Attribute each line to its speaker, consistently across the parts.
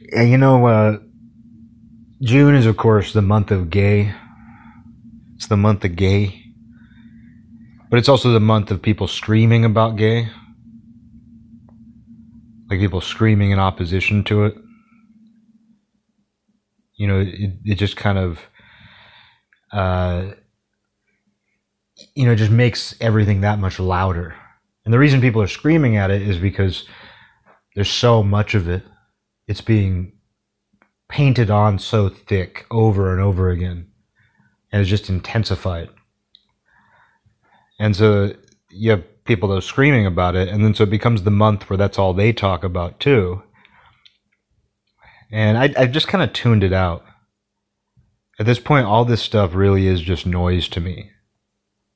Speaker 1: Yeah, you know, uh, June is, of course, the month of gay. It's the month of gay. But it's also the month of people screaming about gay. Like people screaming in opposition to it. You know, it, it just kind of, uh, you know, just makes everything that much louder. And the reason people are screaming at it is because there's so much of it. It's being painted on so thick over and over again. And it's just intensified. And so you have people that are screaming about it, and then so it becomes the month where that's all they talk about too. And I, I just kind of tuned it out. At this point, all this stuff really is just noise to me.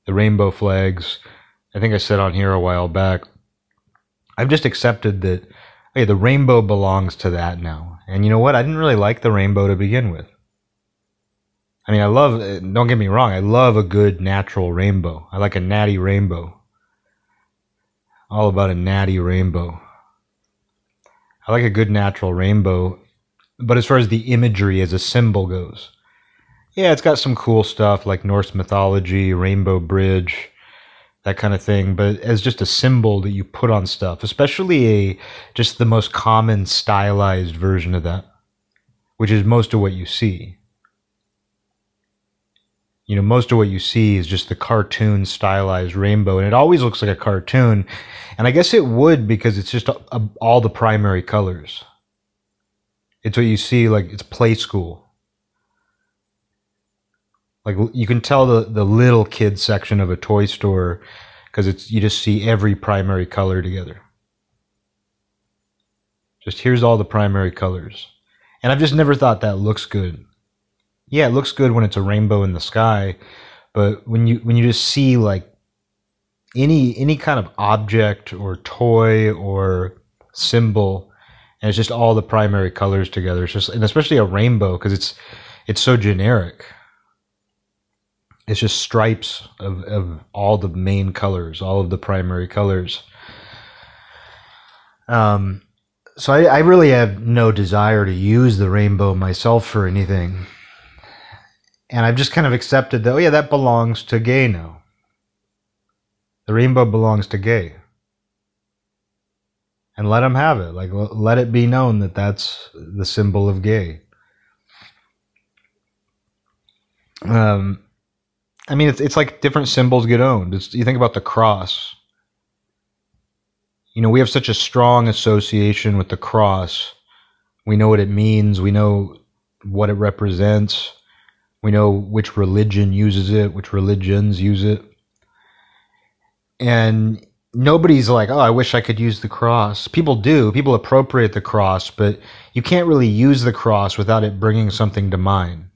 Speaker 1: The rainbow flags, I think I said on here a while back, I've just accepted that, hey, the rainbow belongs to that now. And you know what? I didn't really like the rainbow to begin with. I mean, I love, eh, don't get me wrong, I love a good natural rainbow. I like a natty rainbow. All about a natty rainbow. I like a good natural rainbow. But as far as the imagery as a symbol goes, yeah, it's got some cool stuff like Norse mythology, Rainbow Bridge, that kind of thing. But as just a symbol that you put on stuff, especially a just the most common stylized version of that, which is most of what you see you know, most of what you see is just the cartoon stylized rainbow, and it always looks like a cartoon. And I guess it would because it's just a, a, all the primary colors. It's what you see, like it's play school. Like you can tell the the little kid section of a toy store because it's you just see every primary color together. Just here's all the primary colors, and I've just never thought that looks good. Yeah, it looks good when it's a rainbow in the sky, but when you when you just see like any any kind of object or toy or symbol and it's just all the primary colors together. It's just and especially a rainbow because it's it's so generic it's just stripes of, of all the main colors all of the primary colors um so I, I really have no desire to use the rainbow myself for anything and I've just kind of accepted that, oh, yeah, that belongs to gay now. The rainbow belongs to gay. And let them have it. Like, let it be known that that's the symbol of gay. Um, I mean, it's, it's like different symbols get owned. It's, you think about the cross. You know, we have such a strong association with the cross. We know what it means. We know what it represents we know which religion uses it, which religions use it. And nobody's like, oh, I wish I could use the cross. People do. People appropriate the cross, but you can't really use the cross without it bringing something to mind.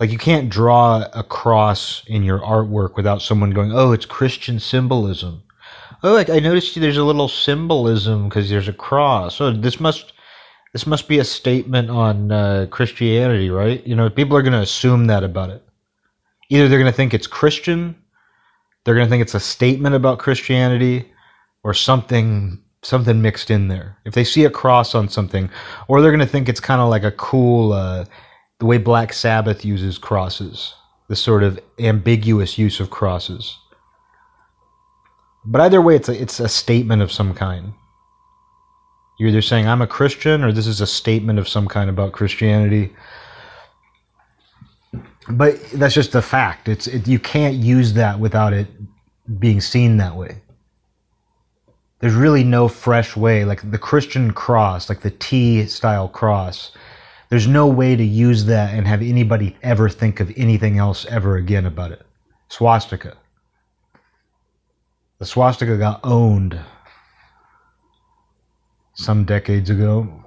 Speaker 1: Like you can't draw a cross in your artwork without someone going, "Oh, it's Christian symbolism." Oh, like I noticed there's a little symbolism because there's a cross. Oh, this must this must be a statement on uh, Christianity, right? You know, people are going to assume that about it. Either they're going to think it's Christian, they're going to think it's a statement about Christianity, or something something mixed in there. If they see a cross on something, or they're going to think it's kind of like a cool uh, the way Black Sabbath uses crosses, the sort of ambiguous use of crosses. But either way, it's a, it's a statement of some kind. You're either saying I'm a Christian or this is a statement of some kind about Christianity. But that's just a fact. It's it, you can't use that without it being seen that way. There's really no fresh way, like the Christian cross, like the T style cross. There's no way to use that and have anybody ever think of anything else ever again about it. Swastika. The swastika got owned some decades ago,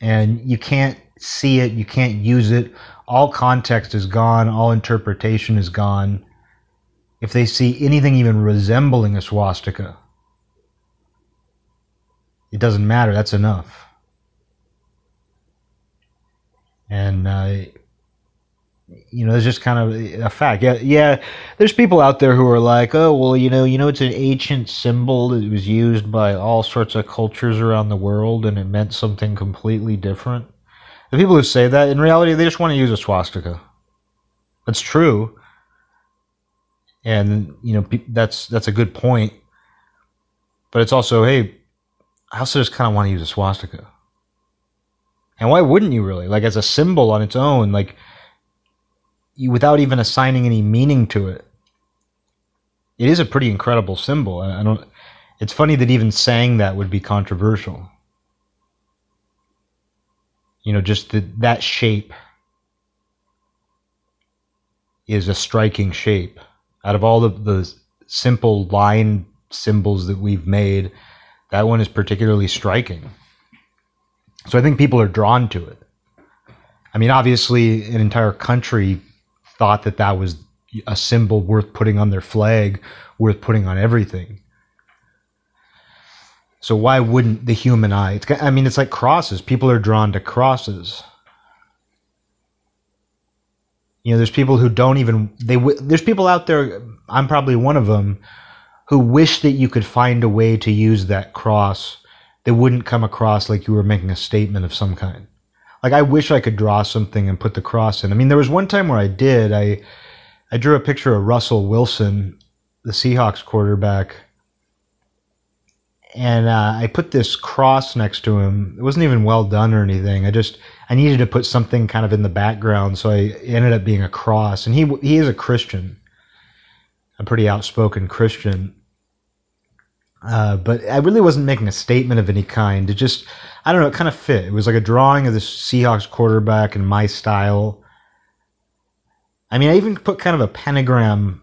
Speaker 1: and you can't see it, you can't use it. All context is gone, all interpretation is gone. If they see anything even resembling a swastika, it doesn't matter, that's enough. And uh, you know, it's just kind of a fact. Yeah, yeah. There's people out there who are like, oh, well, you know, you know, it's an ancient symbol that was used by all sorts of cultures around the world, and it meant something completely different. The people who say that, in reality, they just want to use a swastika. That's true, and you know, that's that's a good point. But it's also, hey, I also just kind of want to use a swastika. And why wouldn't you really? Like as a symbol on its own, like you, without even assigning any meaning to it. It is a pretty incredible symbol. I, I don't. It's funny that even saying that would be controversial. You know, just the, that shape is a striking shape. Out of all the, the simple line symbols that we've made, that one is particularly striking. So I think people are drawn to it. I mean, obviously, an entire country thought that that was a symbol worth putting on their flag, worth putting on everything. So why wouldn't the human eye? It's, I mean, it's like crosses. People are drawn to crosses. You know, there's people who don't even they. There's people out there. I'm probably one of them who wish that you could find a way to use that cross that wouldn't come across like you were making a statement of some kind. Like I wish I could draw something and put the cross in. I mean, there was one time where I did. I I drew a picture of Russell Wilson, the Seahawks quarterback, and uh, I put this cross next to him. It wasn't even well done or anything. I just I needed to put something kind of in the background, so I ended up being a cross. And he he is a Christian, a pretty outspoken Christian. Uh, but I really wasn't making a statement of any kind. It just I don't know, it kind of fit. It was like a drawing of the Seahawks quarterback in my style. I mean, I even put kind of a pentagram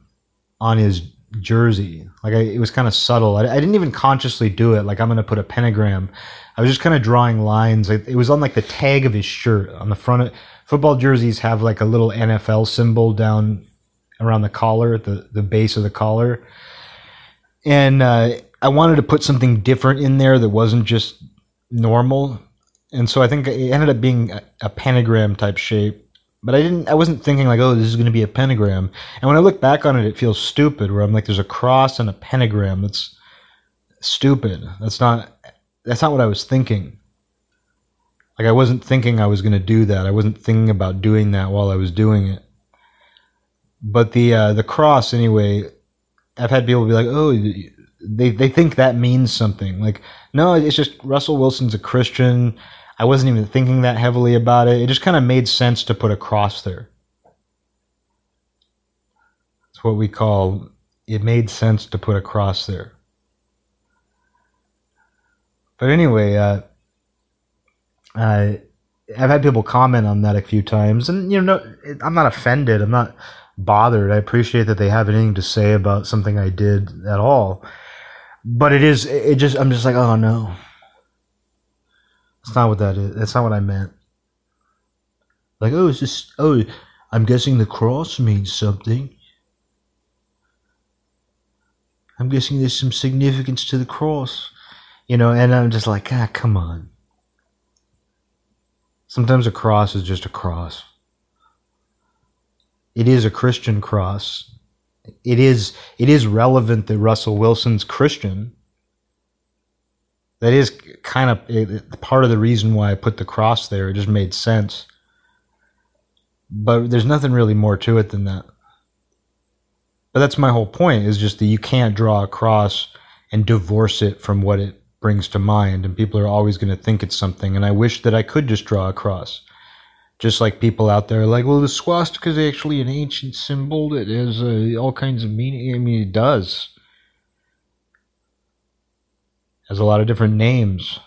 Speaker 1: on his jersey. Like I, it was kind of subtle. I, I, didn't even consciously do it. Like I'm going to put a pentagram. I was just kind of drawing lines. It, it was on like the tag of his shirt on the front. Of, football jerseys have like a little NFL symbol down around the collar, the the base of the collar. And uh, I wanted to put something different in there that wasn't just normal, and so I think it ended up being a, a pentagram type shape. But I didn't. I wasn't thinking like, oh, this is going to be a pentagram. And when I look back on it, it feels stupid. Where I'm like, there's a cross and a pentagram. That's stupid. That's not. That's not what I was thinking. Like I wasn't thinking I was going to do that. I wasn't thinking about doing that while I was doing it. But the uh, the cross anyway. I've had people be like, oh, they they think that means something. Like no, it's just Russell Wilson's a Christian. I wasn't even thinking that heavily about it. It just kind of made sense to put a cross there. It's what we call it made sense to put a cross there. But anyway, uh, I, I've had people comment on that a few times, and you know, I'm not offended. I'm not bothered. I appreciate that they have anything to say about something I did at all but it is it just i'm just like oh no. That's not what that is that's not what i meant. Like oh it's just oh i'm guessing the cross means something. I'm guessing there's some significance to the cross you know and i'm just like ah come on. Sometimes a cross is just a cross. It is a christian cross it is it is relevant that Russell Wilson's Christian. That is kind of part of the reason why I put the cross there. It just made sense. But there's nothing really more to it than that. But that's my whole point is just that you can't draw a cross and divorce it from what it brings to mind and people are always going to think it's something and I wish that I could just draw a cross. Just like people out there like, well, the swastika is actually an ancient symbol that has uh, all kinds of meaning. I mean, it does. It has a lot of different names.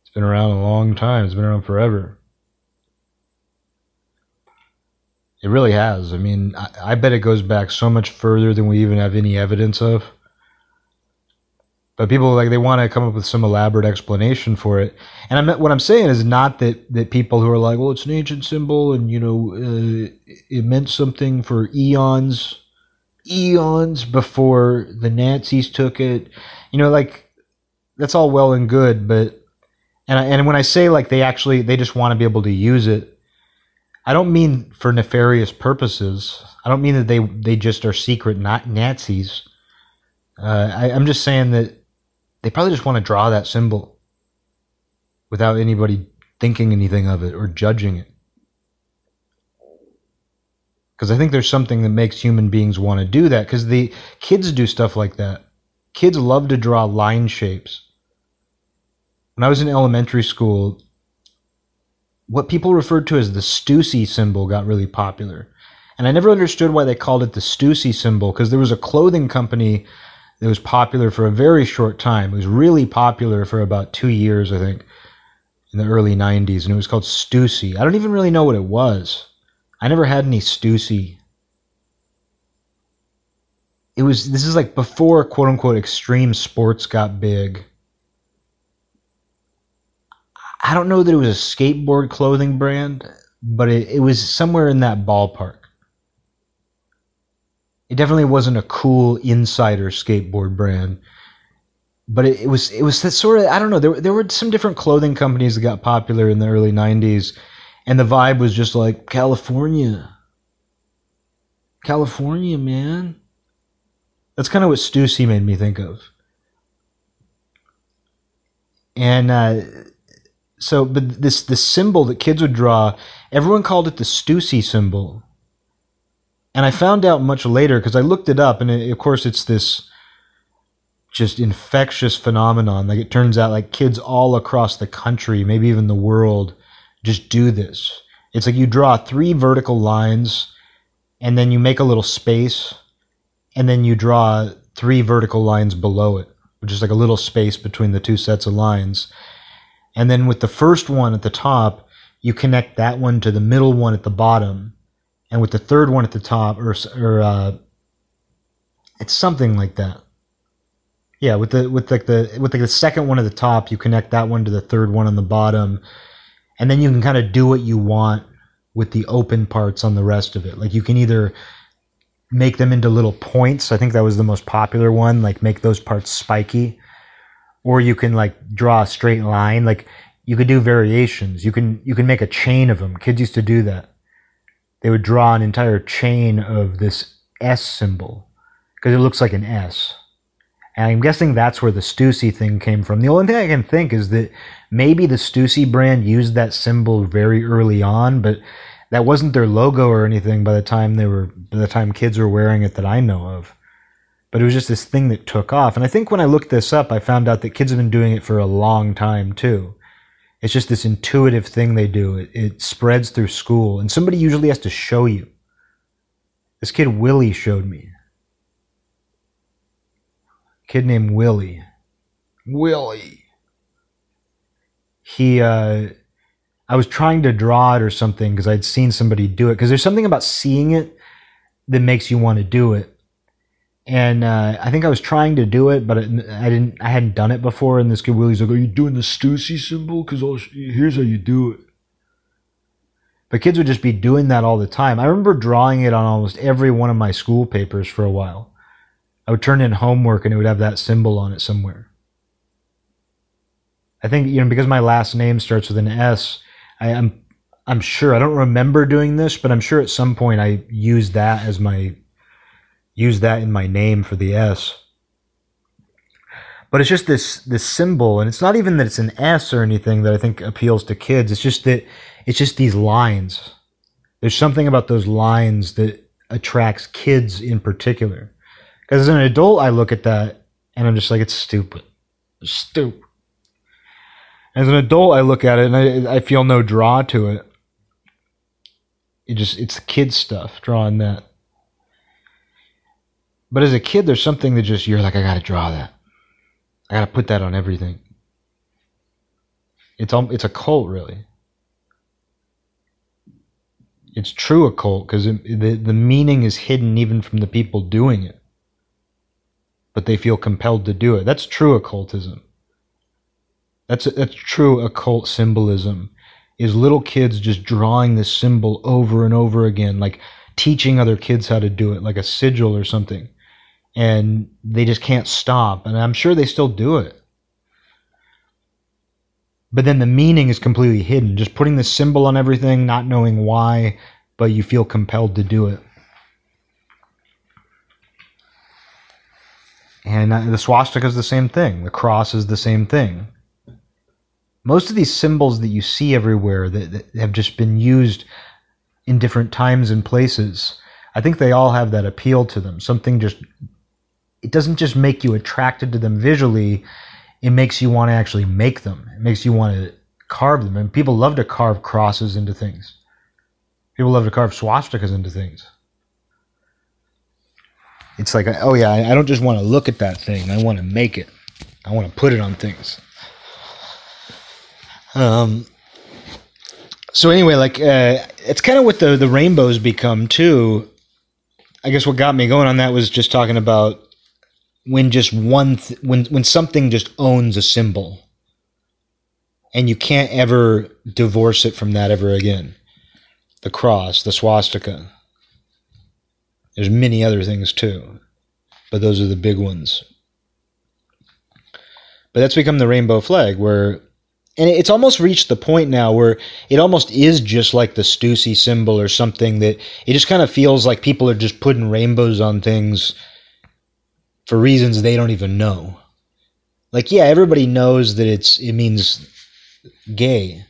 Speaker 1: It's been around a long time. It's been around forever. It really has. I mean, I, I bet it goes back so much further than we even have any evidence of. But people like they want to come up with some elaborate explanation for it. And I'm what I'm saying is not that that people who are like, well, it's an ancient symbol, and you know, uh, it meant something for eons, eons before the Nazis took it. You know, like that's all well and good, but and I, and when I say like they actually they just want to be able to use it, I don't mean for nefarious purposes. I don't mean that they they just are secret not Nazis. Uh, I, I'm just saying that they probably just want to draw that symbol without anybody thinking anything of it or judging it. Because I think there's something that makes human beings want to do that. Because the kids do stuff like that. Kids love to draw line shapes. When I was in elementary school, what people referred to as the Stussy symbol got really popular. And I never understood why they called it the Stussy symbol because there was a clothing company that was popular for a very short time. It was really popular for about two years, I think, in the early 90s, and it was called Stussy. I don't even really know what it was. I never had any Stussy. It was, this is like before quote unquote extreme sports got big. I don't know that it was a skateboard clothing brand, but it, it was somewhere in that ballpark. It definitely wasn't a cool insider skateboard brand, but it, it was it was that sort of I don't know. There there were some different clothing companies that got popular in the early '90s, and the vibe was just like California, California, man. That's kind of what Stussy made me think of. And uh, so, but this this symbol that kids would draw, everyone called it the Stussy symbol. And I found out much later because I looked it up, and it, of course, it's this just infectious phenomenon. Like it turns out, like kids all across the country, maybe even the world, just do this. It's like you draw three vertical lines, and then you make a little space, and then you draw three vertical lines below it, which is like a little space between the two sets of lines and then with the first one at the top, you connect that one to the middle one at the bottom. And with the third one at the top, or, or uh, it's something like that. Yeah, with the with like the with like the second one at the top, you connect that one to the third one on the bottom, and then you can kind of do what you want with the open parts on the rest of it. Like you can either make them into little points. I think that was the most popular one. Like make those parts spiky, or you can like draw a straight line. Like you could do variations. You can you can make a chain of them. Kids used to do that. They would draw an entire chain of this S symbol because it looks like an S. And I'm guessing that's where the Stussy thing came from. The only thing I can think is that maybe the Stussy brand used that symbol very early on, but that wasn't their logo or anything by the time they were by the time kids were wearing it that I know of but it was just this thing that took off. And I think when I looked this up, I found out that kids have been doing it for a long time too. It's just this intuitive thing they do. It, it spreads through school, and somebody usually has to show you. This kid Willie showed me. Kid named Willie. Willie. He, uh, I was trying to draw it or something because I'd seen somebody do it. Because there's something about seeing it that makes you want to do it and uh, I think I was trying to do it, but I didn't. I hadn't done it before. And this kid Willie's like, "Are you doing the Stussy symbol? Because here's how you do it." But kids would just be doing that all the time. I remember drawing it on almost every one of my school papers for a while. I would turn in homework and it would have that symbol on it somewhere. I think you know because my last name starts with an S. I, I'm I'm sure I don't remember doing this, but I'm sure at some point I used that as my use that in my name for the S. But it's just this this symbol, and it's not even that it's an S or anything that I think appeals to kids. It's just that it's just these lines. There's something about those lines that attracts kids in particular. Because as an adult, I look at that and I'm just like, it's stupid. Stupid. As an adult, I look at it and I, I feel no draw to it. It just it's kid stuff drawing that. But as a kid, there's something that just you're like, I gotta draw that. I gotta put that on everything. It's it's a cult, really. It's true a cult because the the meaning is hidden even from the people doing it, but they feel compelled to do it. That's true occultism. That's that's true occult symbolism. Is little kids just drawing this symbol over and over again, like teaching other kids how to do it, like a sigil or something and they just can't stop. And I'm sure they still do it. but then the meaning is completely hidden. Just putting the symbol on everything, not knowing why, but you feel compelled to do it. And the swastika is the same thing. The cross is the same thing. Most of these symbols that you see everywhere that, that have just been used in different times and places, I think they all have that appeal to them. Something just, it doesn't just make you attracted to them visually, it makes you want to actually make them. It makes you want to carve them. And people love to carve crosses into things. People love to carve swastikas into things. It's like, oh yeah, I don't just want to look at that thing. I want to make it. I want to put it on things. Um. So anyway, like uh, it's kind of what the the rainbows become too. I guess what got me going on that was just talking about when just one th- when when something just owns a symbol and you can't ever divorce it from that ever again. The cross the swastika. There's many other things too but those are the big ones. But that's become the rainbow flag where and it's almost reached the point now where it almost is just like the Stussy symbol or something that it just kind of feels like people are just putting rainbows on things for reasons they don't even know. Like, yeah, everybody knows that it's it means gay.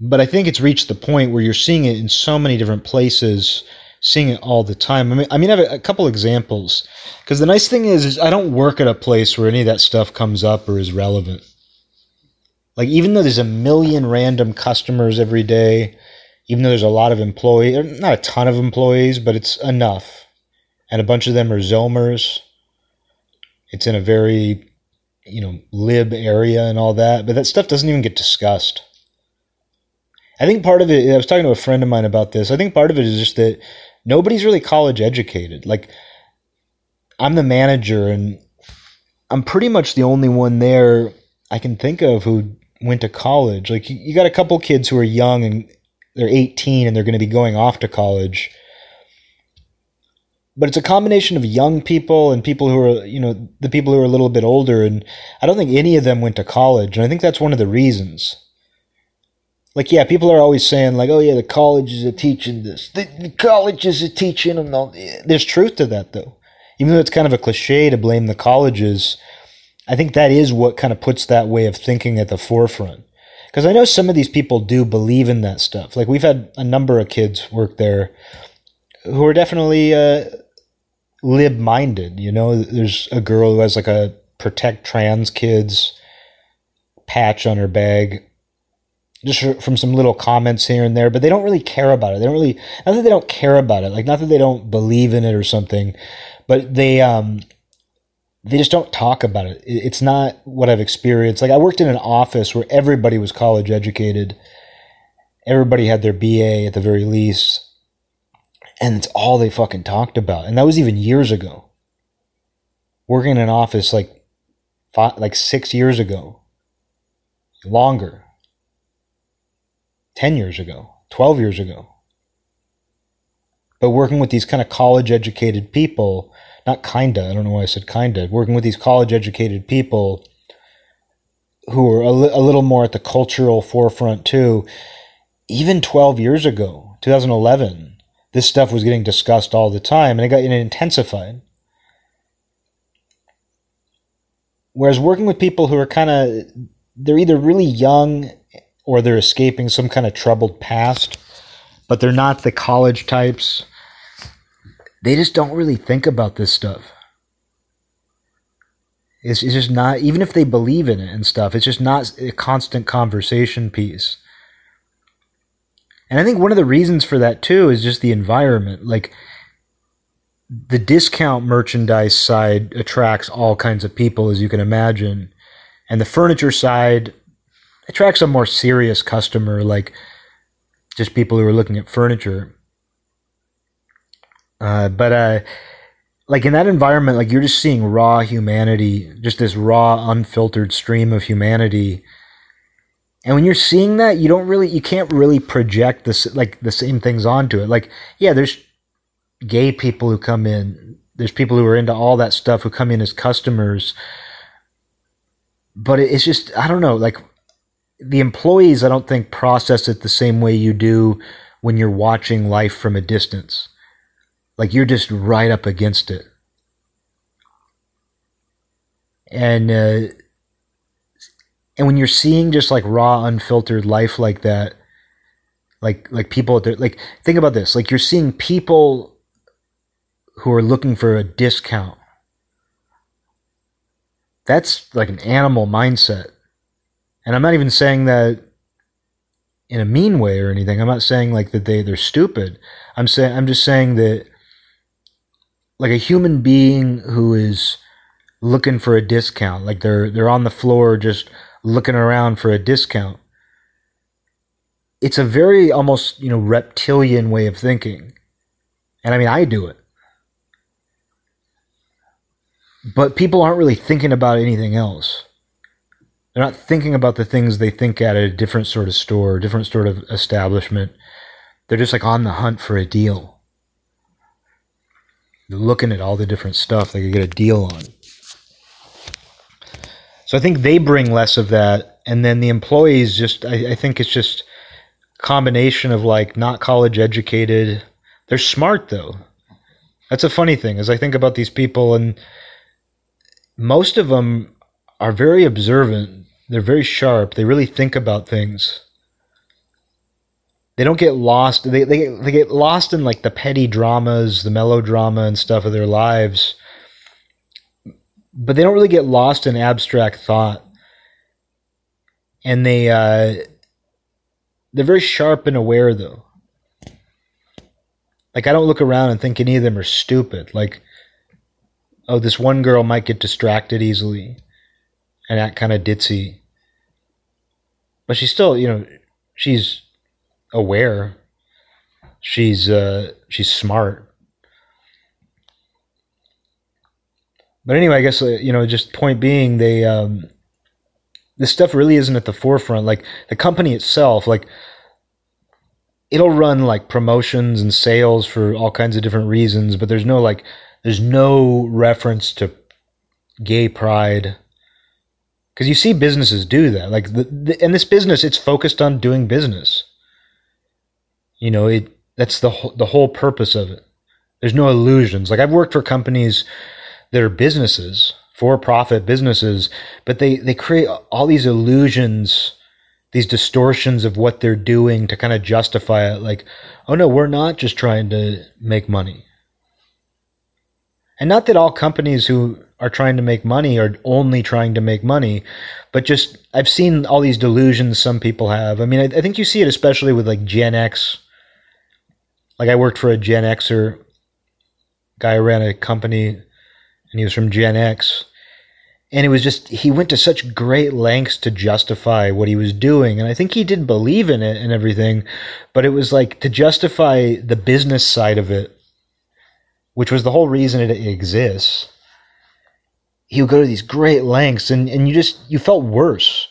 Speaker 1: But I think it's reached the point where you're seeing it in so many different places, seeing it all the time. I mean, I mean, I have a, a couple examples because the nice thing is, is I don't work at a place where any of that stuff comes up or is relevant. Like, even though there's a million random customers every day, even though there's a lot of employees, not a ton of employees, but it's enough and a bunch of them are Zoomers. It's in a very, you know, lib area and all that, but that stuff doesn't even get discussed. I think part of it, I was talking to a friend of mine about this. I think part of it is just that nobody's really college educated. Like, I'm the manager, and I'm pretty much the only one there I can think of who went to college. Like, you got a couple kids who are young and they're 18 and they're going to be going off to college but it's a combination of young people and people who are you know the people who are a little bit older and i don't think any of them went to college and i think that's one of the reasons. Like yeah people are always saying like oh yeah the colleges are teaching this the, the colleges are teaching and all there's truth to that though. Even though it's kind of a cliche to blame the colleges i think that is what kind of puts that way of thinking at the forefront. Because i know some of these people do believe in that stuff. Like we've had a number of kids work there who are definitely uh, lib minded. You know, there's a girl who has like a protect trans kids patch on her bag just from some little comments here and there, but they don't really care about it. They don't really, not that they don't care about it, like not that they don't believe in it or something, but they, um, they just don't talk about it. It's not what I've experienced. Like I worked in an office where everybody was college educated. Everybody had their BA at the very least and it's all they fucking talked about. And that was even years ago. Working in an office like five, like six years ago, longer, 10 years ago, 12 years ago. But working with these kind of college educated people, not kinda, I don't know why I said kinda, working with these college educated people who are a, li- a little more at the cultural forefront too, even 12 years ago, 2011, this stuff was getting discussed all the time and it got it intensified. Whereas working with people who are kind of they're either really young or they're escaping some kind of troubled past, but they're not the college types. They just don't really think about this stuff. It's, it's just not, even if they believe in it and stuff, it's just not a constant conversation piece. And I think one of the reasons for that too is just the environment. Like the discount merchandise side attracts all kinds of people, as you can imagine. And the furniture side attracts a more serious customer, like just people who are looking at furniture. Uh, but uh, like in that environment, like you're just seeing raw humanity, just this raw, unfiltered stream of humanity and when you're seeing that, you don't really, you can't really project this like the same things onto it. Like, yeah, there's gay people who come in. There's people who are into all that stuff who come in as customers. but it's just I don't know. Like the employees, I don't think process it the same way you do when you're watching life from a distance. Like you're just right up against it, and uh, and when you're seeing just like raw, unfiltered life like that, like like people like think about this. Like you're seeing people who are looking for a discount that's like an animal mindset. And I'm not even saying that in a mean way or anything. I'm not saying like that they they're stupid. I'm saying I'm just saying that like a human being who is looking for a discount, like they're they're on the floor just looking around for a discount. It's a very almost, you know, reptilian way of thinking. And I mean, I do it. But people aren't really thinking about anything else. They're not thinking about the things they think at a different sort of store, different sort of establishment. They're just like on the hunt for a deal. They're looking at all the different stuff they could get a deal on. So I think they bring less of that. And then the employees just, I, I think it's just combination of like not college educated. They're smart though. That's a funny thing as I think about these people and most of them are very observant. They're very sharp. They really think about things. They don't get lost. They, they, they get lost in like the petty dramas, the melodrama and stuff of their lives. But they don't really get lost in abstract thought. And they, uh, they're very sharp and aware though. Like I don't look around and think any of them are stupid. Like oh, this one girl might get distracted easily and act kind of ditzy. But she's still, you know, she's aware. She's uh she's smart. But anyway, I guess uh, you know, just point being they um this stuff really isn't at the forefront like the company itself like it'll run like promotions and sales for all kinds of different reasons, but there's no like there's no reference to gay pride because you see businesses do that. Like the, the, in this business, it's focused on doing business. You know, it that's the the whole purpose of it. There's no illusions. Like I've worked for companies that are businesses, for-profit businesses, but they they create all these illusions, these distortions of what they're doing to kind of justify it. Like, oh no, we're not just trying to make money. And not that all companies who are trying to make money are only trying to make money, but just I've seen all these delusions some people have. I mean, I, I think you see it especially with like Gen X. Like I worked for a Gen Xer guy ran a company, and he was from Gen X. And it was just, he went to such great lengths to justify what he was doing. And I think he did believe in it and everything, but it was like to justify the business side of it which was the whole reason it exists, he would go to these great lengths and, and you just you felt worse.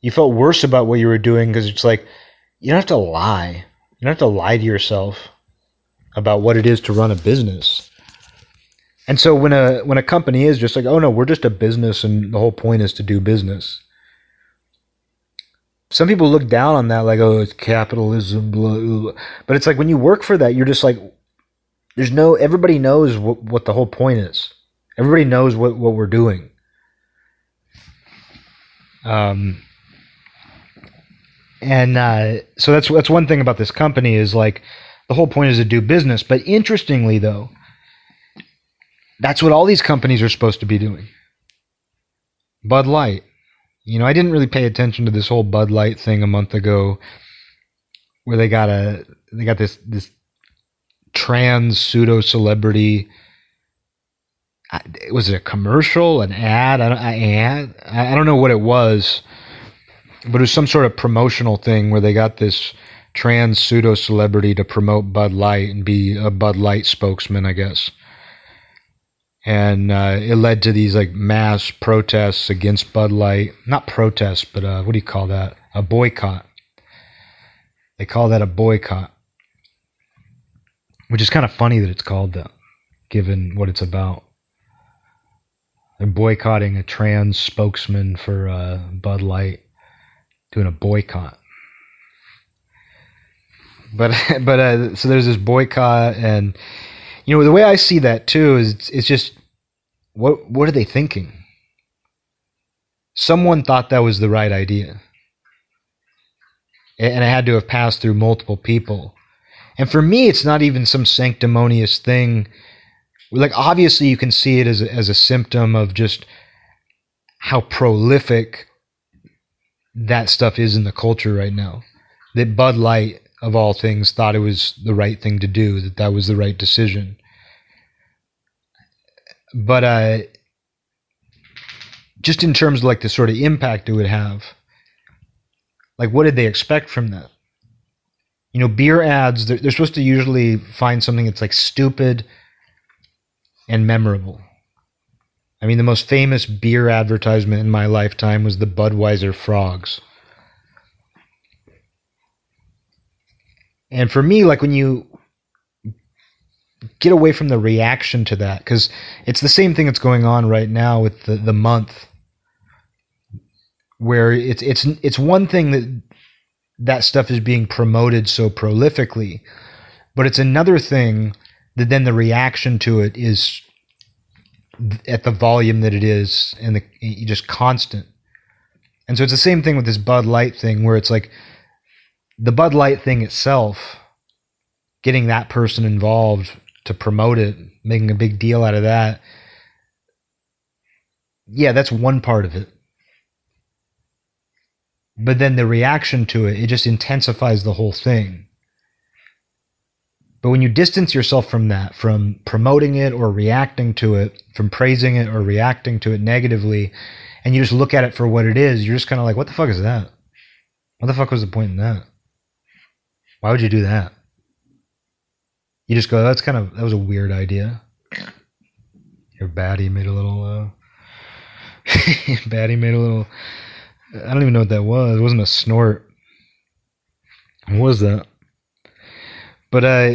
Speaker 1: You felt worse about what you were doing because it's like you don't have to lie. You don't have to lie to yourself about what it is to run a business. And so when a when a company is just like, oh no, we're just a business and the whole point is to do business. Some people look down on that like, oh, it's capitalism, blah, blah. but it's like when you work for that, you're just like, there's no everybody knows what, what the whole point is. Everybody knows what, what we're doing. Um, and uh, so that's that's one thing about this company is like the whole point is to do business. But interestingly, though, that's what all these companies are supposed to be doing. Bud Light, you know, I didn't really pay attention to this whole Bud Light thing a month ago, where they got a they got this this trans pseudo celebrity. Was it a commercial, an ad? I don't, ad? I don't know what it was, but it was some sort of promotional thing where they got this trans pseudo celebrity to promote Bud Light and be a Bud Light spokesman, I guess. And uh, it led to these like mass protests against Bud Light. Not protests, but uh, what do you call that? A boycott. They call that a boycott which is kind of funny that it's called that, given what it's about. They're boycotting a trans spokesman for uh, Bud Light, doing a boycott. But but uh, so there's this boycott, and you know the way I see that too is it's, just what what are they thinking? Someone thought that was the right idea, and it had to have passed through multiple people. And for me, it's not even some sanctimonious thing. Like obviously, you can see it as a, as a symptom of just how prolific that stuff is in the culture right now. That Bud Light, of all things, thought it was the right thing to do. That that was the right decision. But uh, just in terms of like the sort of impact it would have, like what did they expect from that? You know, beer ads, they're, they're supposed to usually find something that's like stupid and memorable. I mean, the most famous beer advertisement in my lifetime was the Budweiser Frogs. And for me, like when you get away from the reaction to that, because it's the same thing that's going on right now with the, the month, where it's it's it's one thing that that stuff is being promoted so prolifically. But it's another thing that then the reaction to it is at the volume that it is and the just constant. And so it's the same thing with this Bud Light thing where it's like the Bud Light thing itself, getting that person involved to promote it, making a big deal out of that. Yeah, that's one part of it but then the reaction to it, it just intensifies the whole thing. But when you distance yourself from that, from promoting it or reacting to it, from praising it or reacting to it negatively, and you just look at it for what it is, you're just kind of like, what the fuck is that? What the fuck was the point in that? Why would you do that? You just go, that's kind of, that was a weird idea. Your baddie made a little, uh, baddie made a little I don't even know what that was. It wasn't a snort. What was that? But uh,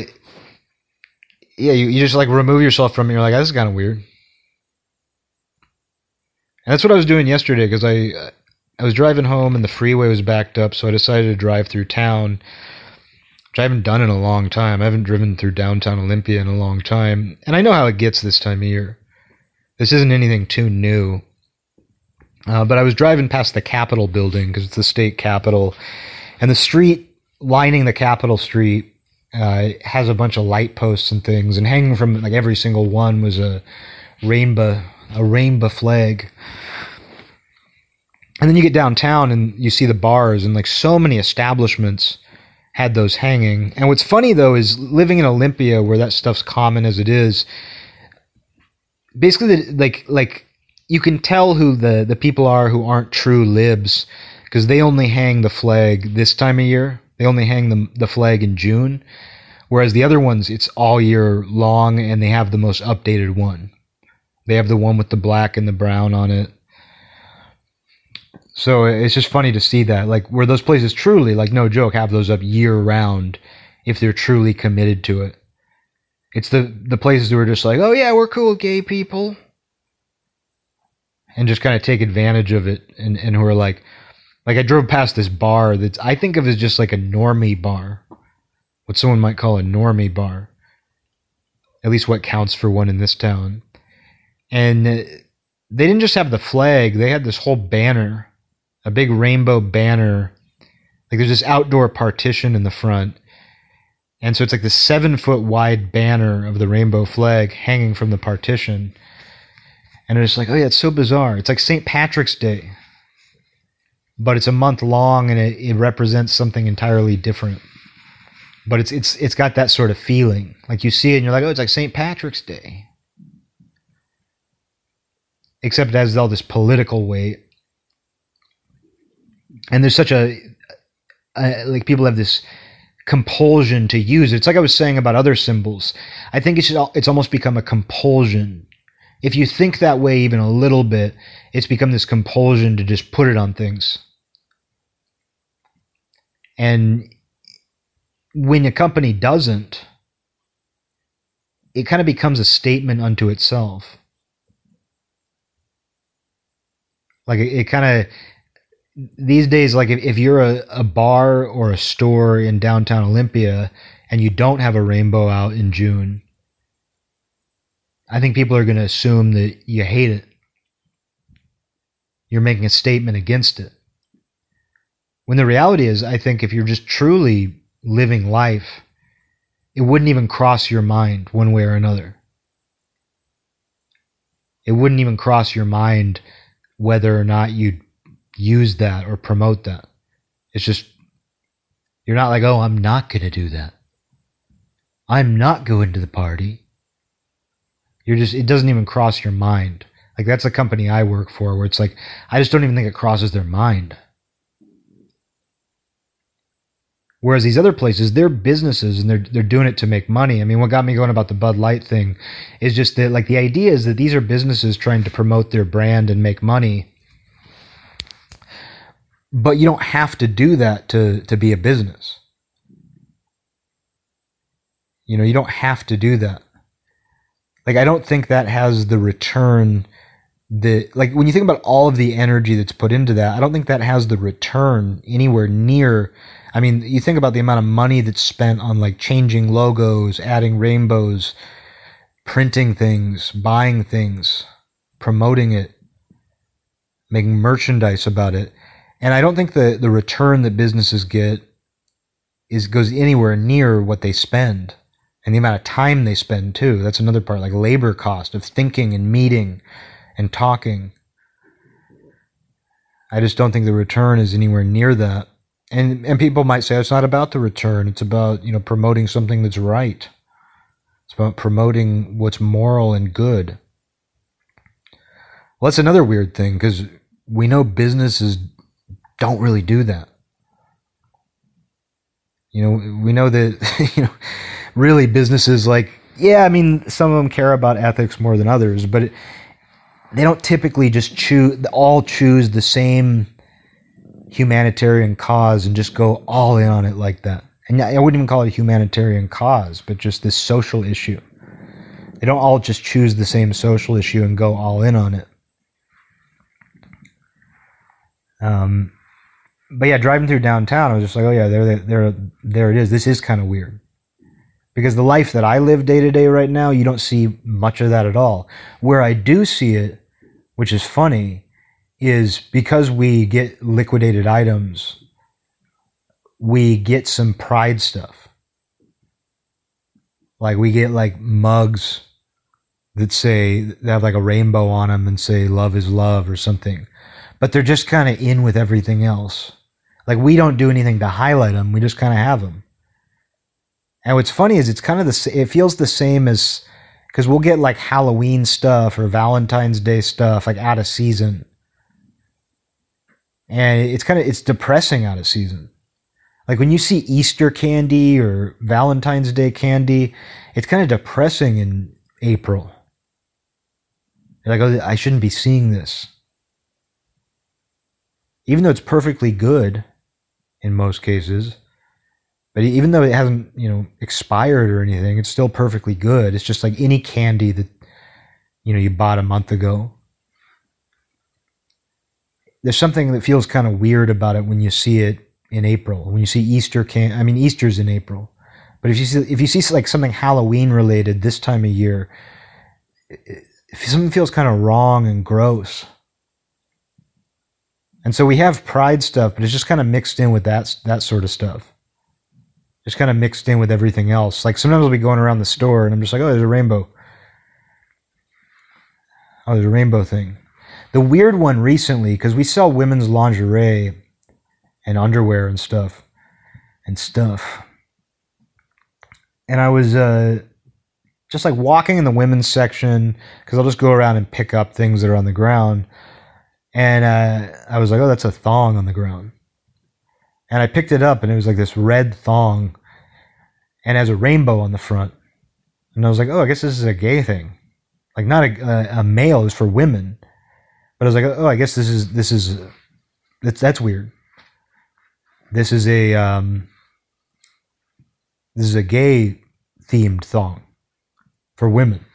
Speaker 1: yeah, you, you just like remove yourself from it. You're like, this is kind of weird. And that's what I was doing yesterday because I I was driving home and the freeway was backed up, so I decided to drive through town, which I haven't done in a long time. I haven't driven through downtown Olympia in a long time, and I know how it gets this time of year. This isn't anything too new. Uh, but I was driving past the Capitol building because it's the state capitol, and the street lining the Capitol Street uh, has a bunch of light posts and things, and hanging from like every single one was a rainbow a rainbow flag. And then you get downtown and you see the bars and like so many establishments had those hanging. And what's funny though is living in Olympia where that stuff's common as it is. Basically, like like you can tell who the, the people are who aren't true libs because they only hang the flag this time of year. They only hang the, the flag in June. Whereas the other ones, it's all year long and they have the most updated one. They have the one with the black and the brown on it. So it's just funny to see that. Like, where those places truly, like, no joke, have those up year round if they're truly committed to it. It's the, the places who are just like, oh yeah, we're cool gay people and just kind of take advantage of it and, and who are like like I drove past this bar that's I think of as just like a normie bar. What someone might call a normie bar. At least what counts for one in this town. And they didn't just have the flag, they had this whole banner, a big rainbow banner. Like there's this outdoor partition in the front. And so it's like the seven foot wide banner of the rainbow flag hanging from the partition and it's like, oh yeah, it's so bizarre. It's like St. Patrick's Day, but it's a month long and it, it represents something entirely different. But it's it's it's got that sort of feeling. Like you see it and you're like, oh, it's like St. Patrick's Day. Except it has all this political weight. And there's such a, a like people have this compulsion to use it. It's like I was saying about other symbols. I think it's it's almost become a compulsion if you think that way even a little bit, it's become this compulsion to just put it on things. And when a company doesn't, it kind of becomes a statement unto itself. Like it, it kind of these days, like if, if you're a, a bar or a store in downtown Olympia and you don't have a rainbow out in June, I think people are going to assume that you hate it. You're making a statement against it. When the reality is, I think if you're just truly living life, it wouldn't even cross your mind one way or another. It wouldn't even cross your mind whether or not you'd use that or promote that. It's just, you're not like, oh, I'm not going to do that. I'm not going to the party. You're just, it doesn't even cross your mind. Like, that's a company I work for where it's like, I just don't even think it crosses their mind. Whereas these other places, they're businesses and they're they're doing it to make money. I mean, what got me going about the Bud Light thing is just that like the idea is that these are businesses trying to promote their brand and make money. But you don't have to do that to to be a business. You know, you don't have to do that. Like I don't think that has the return that like when you think about all of the energy that's put into that, I don't think that has the return anywhere near I mean, you think about the amount of money that's spent on like changing logos, adding rainbows, printing things, buying things, promoting it, making merchandise about it. And I don't think the, the return that businesses get is goes anywhere near what they spend and the amount of time they spend too. That's another part, like labor cost of thinking and meeting and talking. I just don't think the return is anywhere near that and and people might say it's not about the return it's about you know promoting something that's right it's about promoting what's moral and good well that's another weird thing because we know businesses don't really do that you know we know that you know really businesses like yeah i mean some of them care about ethics more than others but it, they don't typically just choose all choose the same humanitarian cause and just go all in on it like that. And I wouldn't even call it a humanitarian cause, but just this social issue. They don't all just choose the same social issue and go all in on it. Um, but yeah, driving through downtown, I was just like, oh yeah, there, there, there it is. This is kind of weird because the life that I live day to day right now, you don't see much of that at all. Where I do see it, which is funny, is because we get liquidated items, we get some pride stuff. Like we get like mugs that say they have like a rainbow on them and say love is love or something. But they're just kind of in with everything else. Like we don't do anything to highlight them, we just kind of have them. And what's funny is it's kind of the it feels the same as because we'll get like Halloween stuff or Valentine's Day stuff like out of season and it's kind of it's depressing out of season. Like when you see Easter candy or Valentine's Day candy, it's kind of depressing in April. You're like, oh, I shouldn't be seeing this. Even though it's perfectly good in most cases, but even though it hasn't, you know, expired or anything, it's still perfectly good. It's just like any candy that, you know, you bought a month ago there's something that feels kind of weird about it when you see it in April. When you see Easter can I mean Easter's in April. But if you see if you see like something Halloween related this time of year, it, something feels kind of wrong and gross. And so we have pride stuff, but it's just kind of mixed in with that that sort of stuff. Just kind of mixed in with everything else. Like sometimes I'll be going around the store and I'm just like, oh, there's a rainbow. Oh, there's a rainbow thing. The weird one recently, because we sell women's lingerie and underwear and stuff and stuff. And I was uh, just like walking in the women's section because I'll just go around and pick up things that are on the ground. And uh, I was like, oh, that's a thong on the ground. And I picked it up and it was like this red thong and has a rainbow on the front. And I was like, oh, I guess this is a gay thing. Like, not a, a, a male, it's for women. But I was like, oh, I guess this is this is that's that's weird. This is a um, this is a gay themed thong for women.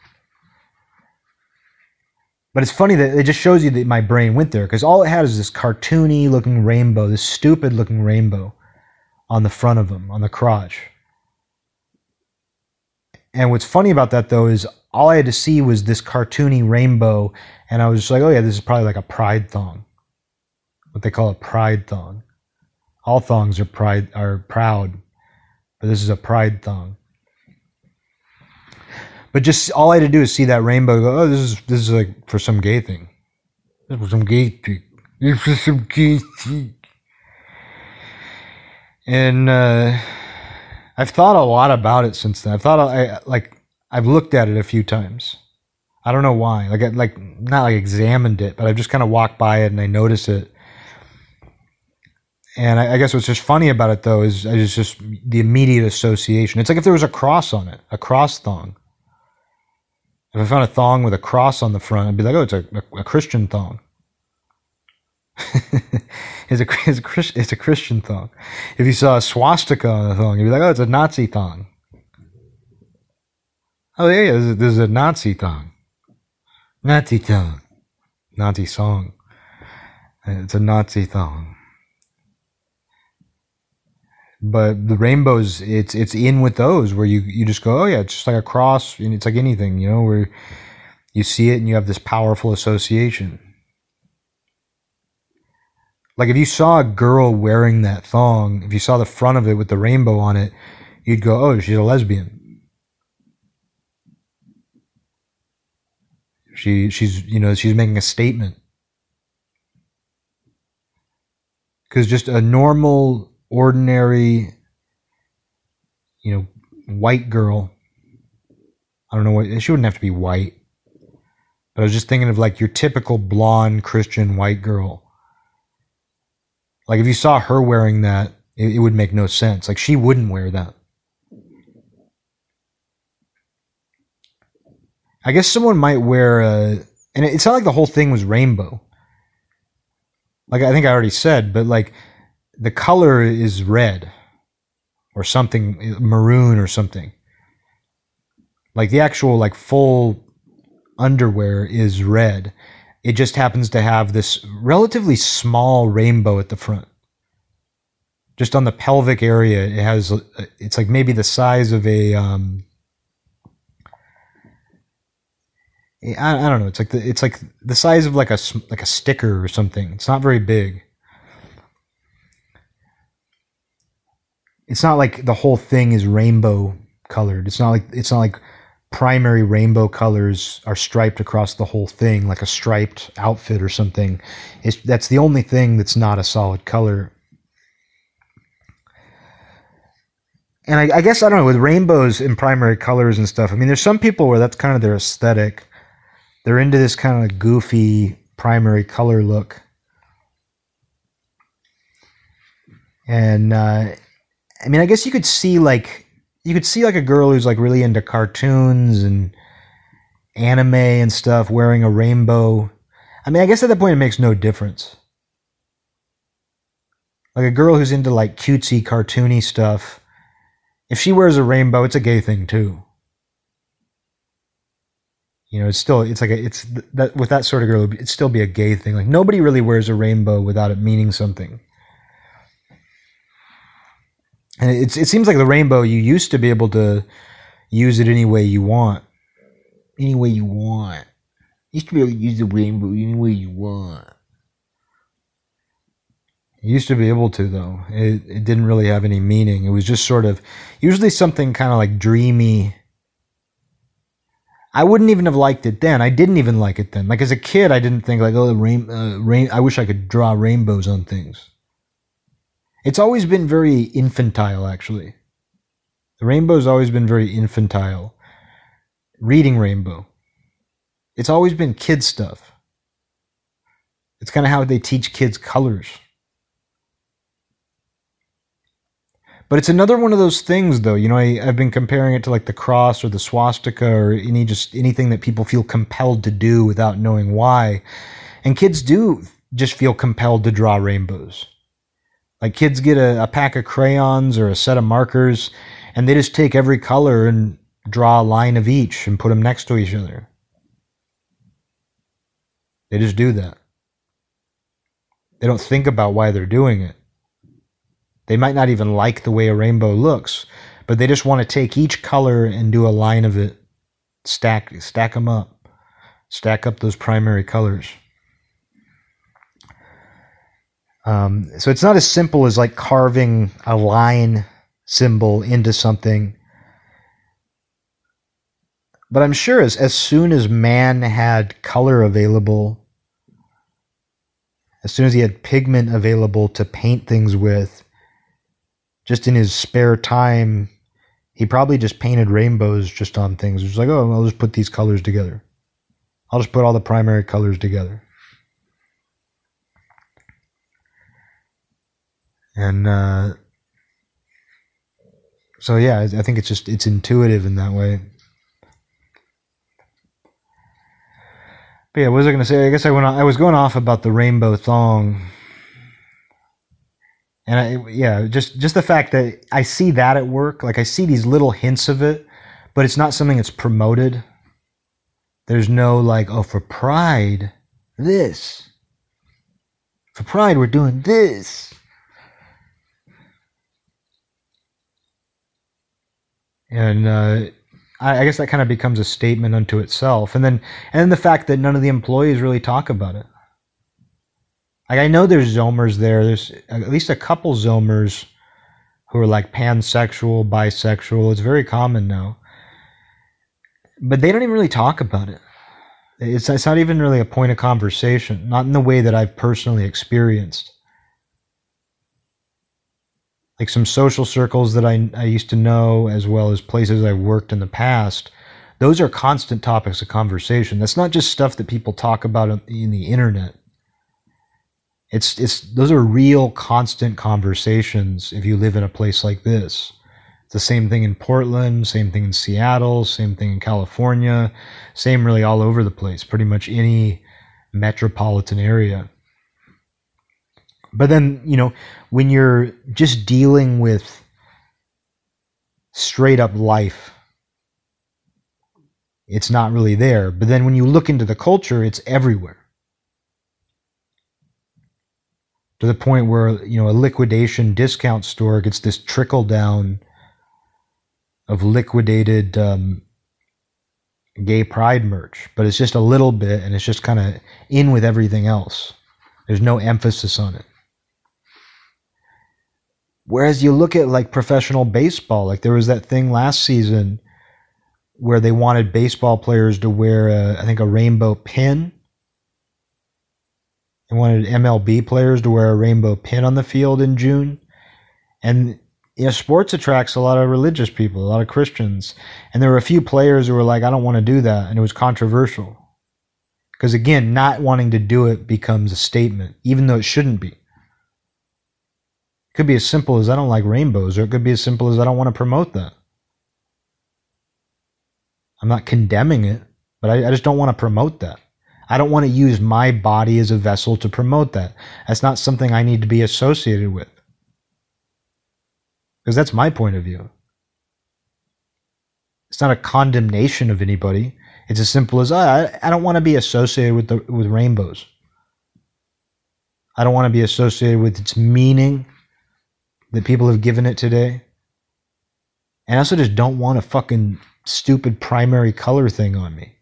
Speaker 1: But it's funny that it just shows you that my brain went there because all it had is this cartoony looking rainbow, this stupid looking rainbow on the front of him, on the crotch. And what's funny about that though is all I had to see was this cartoony rainbow, and I was just like, oh yeah, this is probably like a pride thong. What they call a pride thong. All thongs are pride are proud, but this is a pride thong. But just all I had to do is see that rainbow. Go, oh, this is this is like for some gay thing. This was some gay thing. This is some gay thing. And uh, I've thought a lot about it since then. I've thought I like I've looked at it a few times. I don't know why. Like I, like not like examined it, but I've just kind of walked by it and I notice it. And I, I guess what's just funny about it though is, is just the immediate association. It's like if there was a cross on it, a cross thong. If I found a thong with a cross on the front, I'd be like, oh, it's a, a, a Christian thong. it's, a, it's, a, it's a Christian thong. If you saw a swastika on the thong, you'd be like, oh, it's a Nazi thong. Oh, yeah, yeah this is a Nazi thong. Nazi thong. Nazi song. It's a Nazi thong but the rainbows it's it's in with those where you you just go oh yeah it's just like a cross and it's like anything you know where you see it and you have this powerful association. Like if you saw a girl wearing that thong if you saw the front of it with the rainbow on it you'd go oh she's a lesbian. She she's you know she's making a statement. Because just a normal ordinary, you know, white girl. I don't know what she wouldn't have to be white, but I was just thinking of like your typical blonde Christian white girl. Like if you saw her wearing that, it, it would make no sense. Like she wouldn't wear that. I guess someone might wear a, and it's not like the whole thing was rainbow. Like I think I already said, but like the color is red or something maroon or something. Like the actual like full underwear is red. It just happens to have this relatively small rainbow at the front. Just on the pelvic area it has it's like maybe the size of a um I, I don't know. It's like the it's like the size of like a like a sticker or something. It's not very big it's not like the whole thing is rainbow colored. It's not like it's not like primary rainbow colors are striped across the whole thing like a striped outfit or something. It's that's the only thing that's not a solid color. And I, I guess I don't know with rainbows and primary colors and stuff. I mean, there's some people where that's kind of their aesthetic. They're into this kind of goofy primary color look. And uh, I mean, I guess you could see like you could see like a girl who's like really into cartoons and anime and stuff wearing a rainbow. I mean, I guess at that point it makes no difference. Like a girl who's into like cutesy, cartoony stuff, if she wears a rainbow, it's a gay thing too. You know, it's still it's like a, it's that with that sort of girl, it'd still be a gay thing. Like nobody really wears a rainbow without it meaning something and it's it seems like the rainbow you used to be able to use it any way you want any way you want you used to be able to use the rainbow any way you want you used to be able to though it, it didn't really have any meaning it was just sort of usually something kind of like dreamy I wouldn't even have liked it then. I didn't even like it then. Like as a kid, I didn't think like, oh, the rain, uh, rain. I wish I could draw rainbows on things. It's always been very infantile, actually. The rainbow's always been very infantile. Reading Rainbow. It's always been kid stuff. It's kind of how they teach kids colors. But it's another one of those things, though. You know, I, have been comparing it to like the cross or the swastika or any just anything that people feel compelled to do without knowing why. And kids do just feel compelled to draw rainbows. Like kids get a, a pack of crayons or a set of markers, and they just take every color and draw a line of each and put them next to each other. They just do that. They don't think about why they're doing it. They might not even like the way a rainbow looks, but they just want to take each color and do a line of it, stack stack them up, stack up those primary colors. Um, so it's not as simple as like carving a line symbol into something. But I'm sure as, as soon as man had color available, as soon as he had pigment available to paint things with, just in his spare time, he probably just painted rainbows just on things. It was like, oh, I'll just put these colors together. I'll just put all the primary colors together. And uh, so, yeah, I think it's just it's intuitive in that way. But yeah, what was I going to say? I guess I went. On, I was going off about the rainbow thong, and I yeah, just just the fact that I see that at work. Like I see these little hints of it, but it's not something that's promoted. There's no like, oh, for pride, this. For pride, we're doing this. And uh, I, guess that kind of becomes a statement unto itself. And then, and then the fact that none of the employees really talk about it. Like I know there's Zoomers there. There's at least a couple Zoomers who are like pansexual, bisexual. It's very common now. But they don't even really talk about it. It's, it's not even really a point of conversation, not in the way that I've personally experienced. Like some social circles that I, I used to know, as well as places I've worked in the past, those are constant topics of conversation. That's not just stuff that people talk about in the internet. It's it's those are real constant conversations if you live in a place like this. It's the same thing in Portland, same thing in Seattle, same thing in California, same really all over the place, pretty much any metropolitan area. But then, you know, when you're just dealing with straight up life, it's not really there. But then when you look into the culture, it's everywhere. to the point where you know a liquidation discount store gets this trickle down of liquidated um, gay pride merch, but it's just a little bit, and it's just kind of in with everything else. There's no emphasis on it. Whereas you look at like professional baseball, like there was that thing last season where they wanted baseball players to wear, a, I think, a rainbow pin they wanted MLB players to wear a rainbow pin on the field in June. And you know, sports attracts a lot of religious people, a lot of Christians. And there were a few players who were like, I don't want to do that. And it was controversial. Because again, not wanting to do it becomes a statement, even though it shouldn't be. It could be as simple as I don't like rainbows, or it could be as simple as I don't want to promote that. I'm not condemning it, but I, I just don't want to promote that. I don't want to use my body as a vessel to promote that. That's not something I need to be associated with. Because that's my point of view. It's not a condemnation of anybody. It's as simple as I, I don't want to be associated with the with rainbows. I don't want to be associated with its meaning that people have given it today. And I also just don't want a fucking stupid primary color thing on me.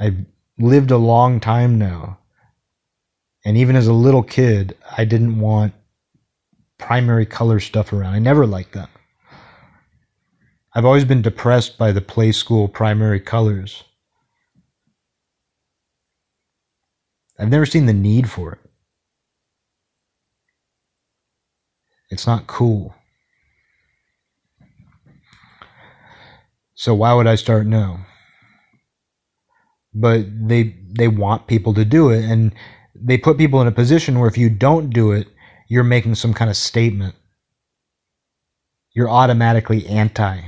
Speaker 1: I've lived a long time now. And even as a little kid, I didn't want primary color stuff around. I never liked that. I've always been depressed by the play school primary colors. I've never seen the need for it. It's not cool. So why would I start now? but they they want people to do it and they put people in a position where if you don't do it you're making some kind of statement you're automatically anti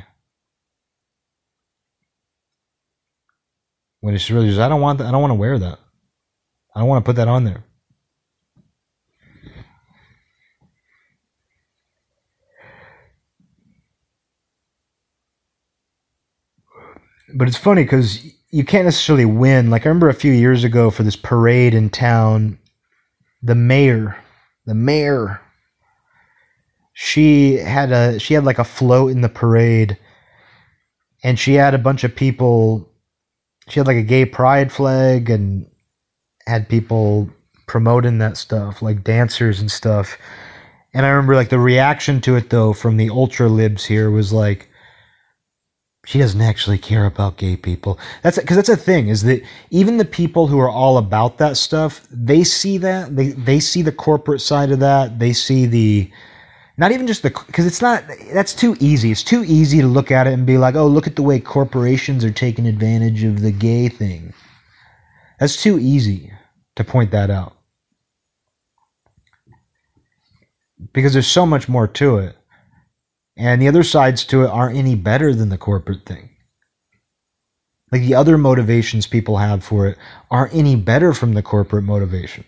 Speaker 1: when it's really just i don't want that i don't want to wear that i don't want to put that on there but it's funny because you can't necessarily win. Like I remember a few years ago for this parade in town, the mayor, the mayor, she had a she had like a float in the parade, and she had a bunch of people. She had like a gay pride flag and had people promoting that stuff, like dancers and stuff. And I remember like the reaction to it though from the ultra libs here was like, she doesn't actually care about gay people. That's because that's a thing is that even the people who are all about that stuff, they see that they they see the corporate side of that. They see the not even just the because it's not that's too easy. It's too easy to look at it and be like, oh, look at the way corporations are taking advantage of the gay thing. That's too easy to point that out because there's so much more to it. And the other sides to it aren't any better than the corporate thing. Like the other motivations people have for it aren't any better from the corporate motivation.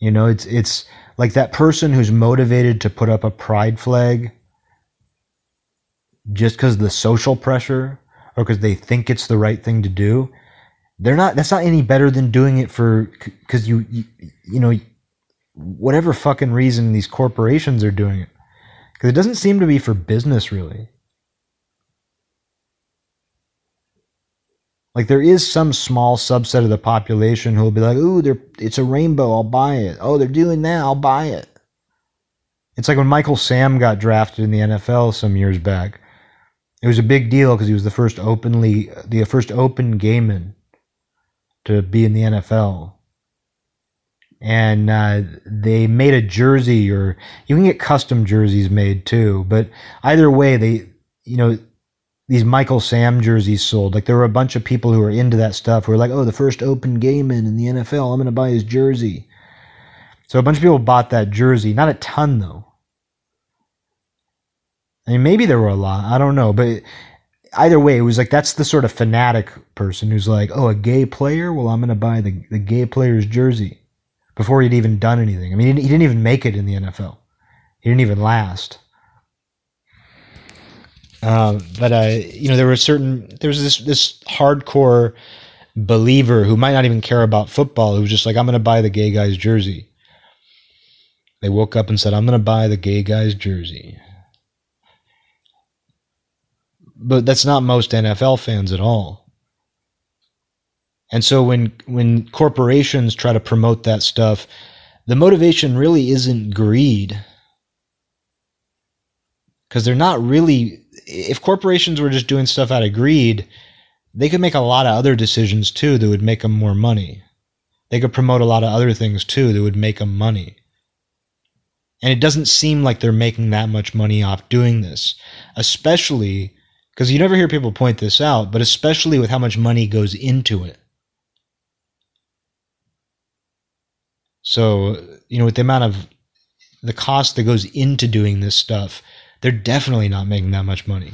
Speaker 1: You know, it's it's like that person who's motivated to put up a pride flag just because the social pressure or because they think it's the right thing to do they're not that's not any better than doing it for because you, you you know whatever fucking reason these corporations are doing it. Because it doesn't seem to be for business really. Like there is some small subset of the population who will be like ooh they're it's a rainbow i'll buy it. Oh they're doing that i'll buy it. It's like when michael sam got drafted in the nfl some years back it was a big deal because he was the first openly the first open gay man to be in the NFL. And uh, they made a jersey, or you can get custom jerseys made too. But either way, they, you know, these Michael Sam jerseys sold. Like there were a bunch of people who were into that stuff who were like, oh, the first open gay man in the NFL. I'm going to buy his jersey. So a bunch of people bought that jersey. Not a ton, though. I mean, maybe there were a lot. I don't know. But either way, it was like that's the sort of fanatic person who's like, oh, a gay player? Well, I'm going to buy the, the gay player's jersey before he'd even done anything. I mean, he didn't even make it in the NFL, he didn't even last. Uh, but uh, you know, there were certain there was this this hardcore believer who might not even care about football who was just like, I'm going to buy the gay guy's jersey. They woke up and said, I'm going to buy the gay guy's jersey but that's not most NFL fans at all. And so when when corporations try to promote that stuff, the motivation really isn't greed. Cuz they're not really if corporations were just doing stuff out of greed, they could make a lot of other decisions too that would make them more money. They could promote a lot of other things too that would make them money. And it doesn't seem like they're making that much money off doing this, especially because you never hear people point this out, but especially with how much money goes into it. So, you know, with the amount of the cost that goes into doing this stuff, they're definitely not making that much money.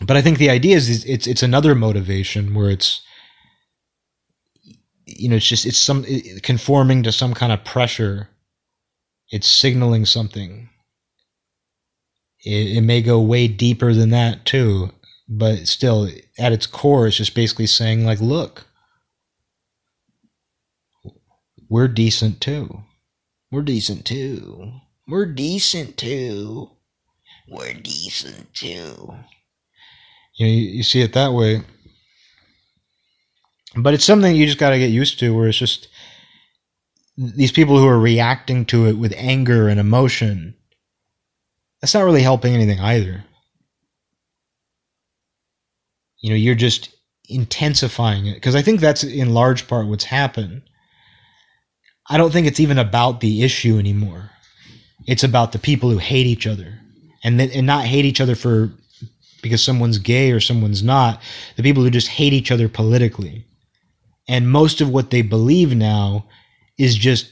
Speaker 1: But I think the idea is it's it's another motivation where it's you know it's just it's some conforming to some kind of pressure. It's signaling something it, it may go way deeper than that too, but still, at its core, it's just basically saying, like, look, we're decent too. We're decent too. We're decent too. We're decent too. You know, you, you see it that way. But it's something you just got to get used to where it's just these people who are reacting to it with anger and emotion that's not really helping anything either. You know, you're just intensifying it because I think that's in large part what's happened. I don't think it's even about the issue anymore. It's about the people who hate each other and and not hate each other for because someone's gay or someone's not. The people who just hate each other politically. And most of what they believe now is just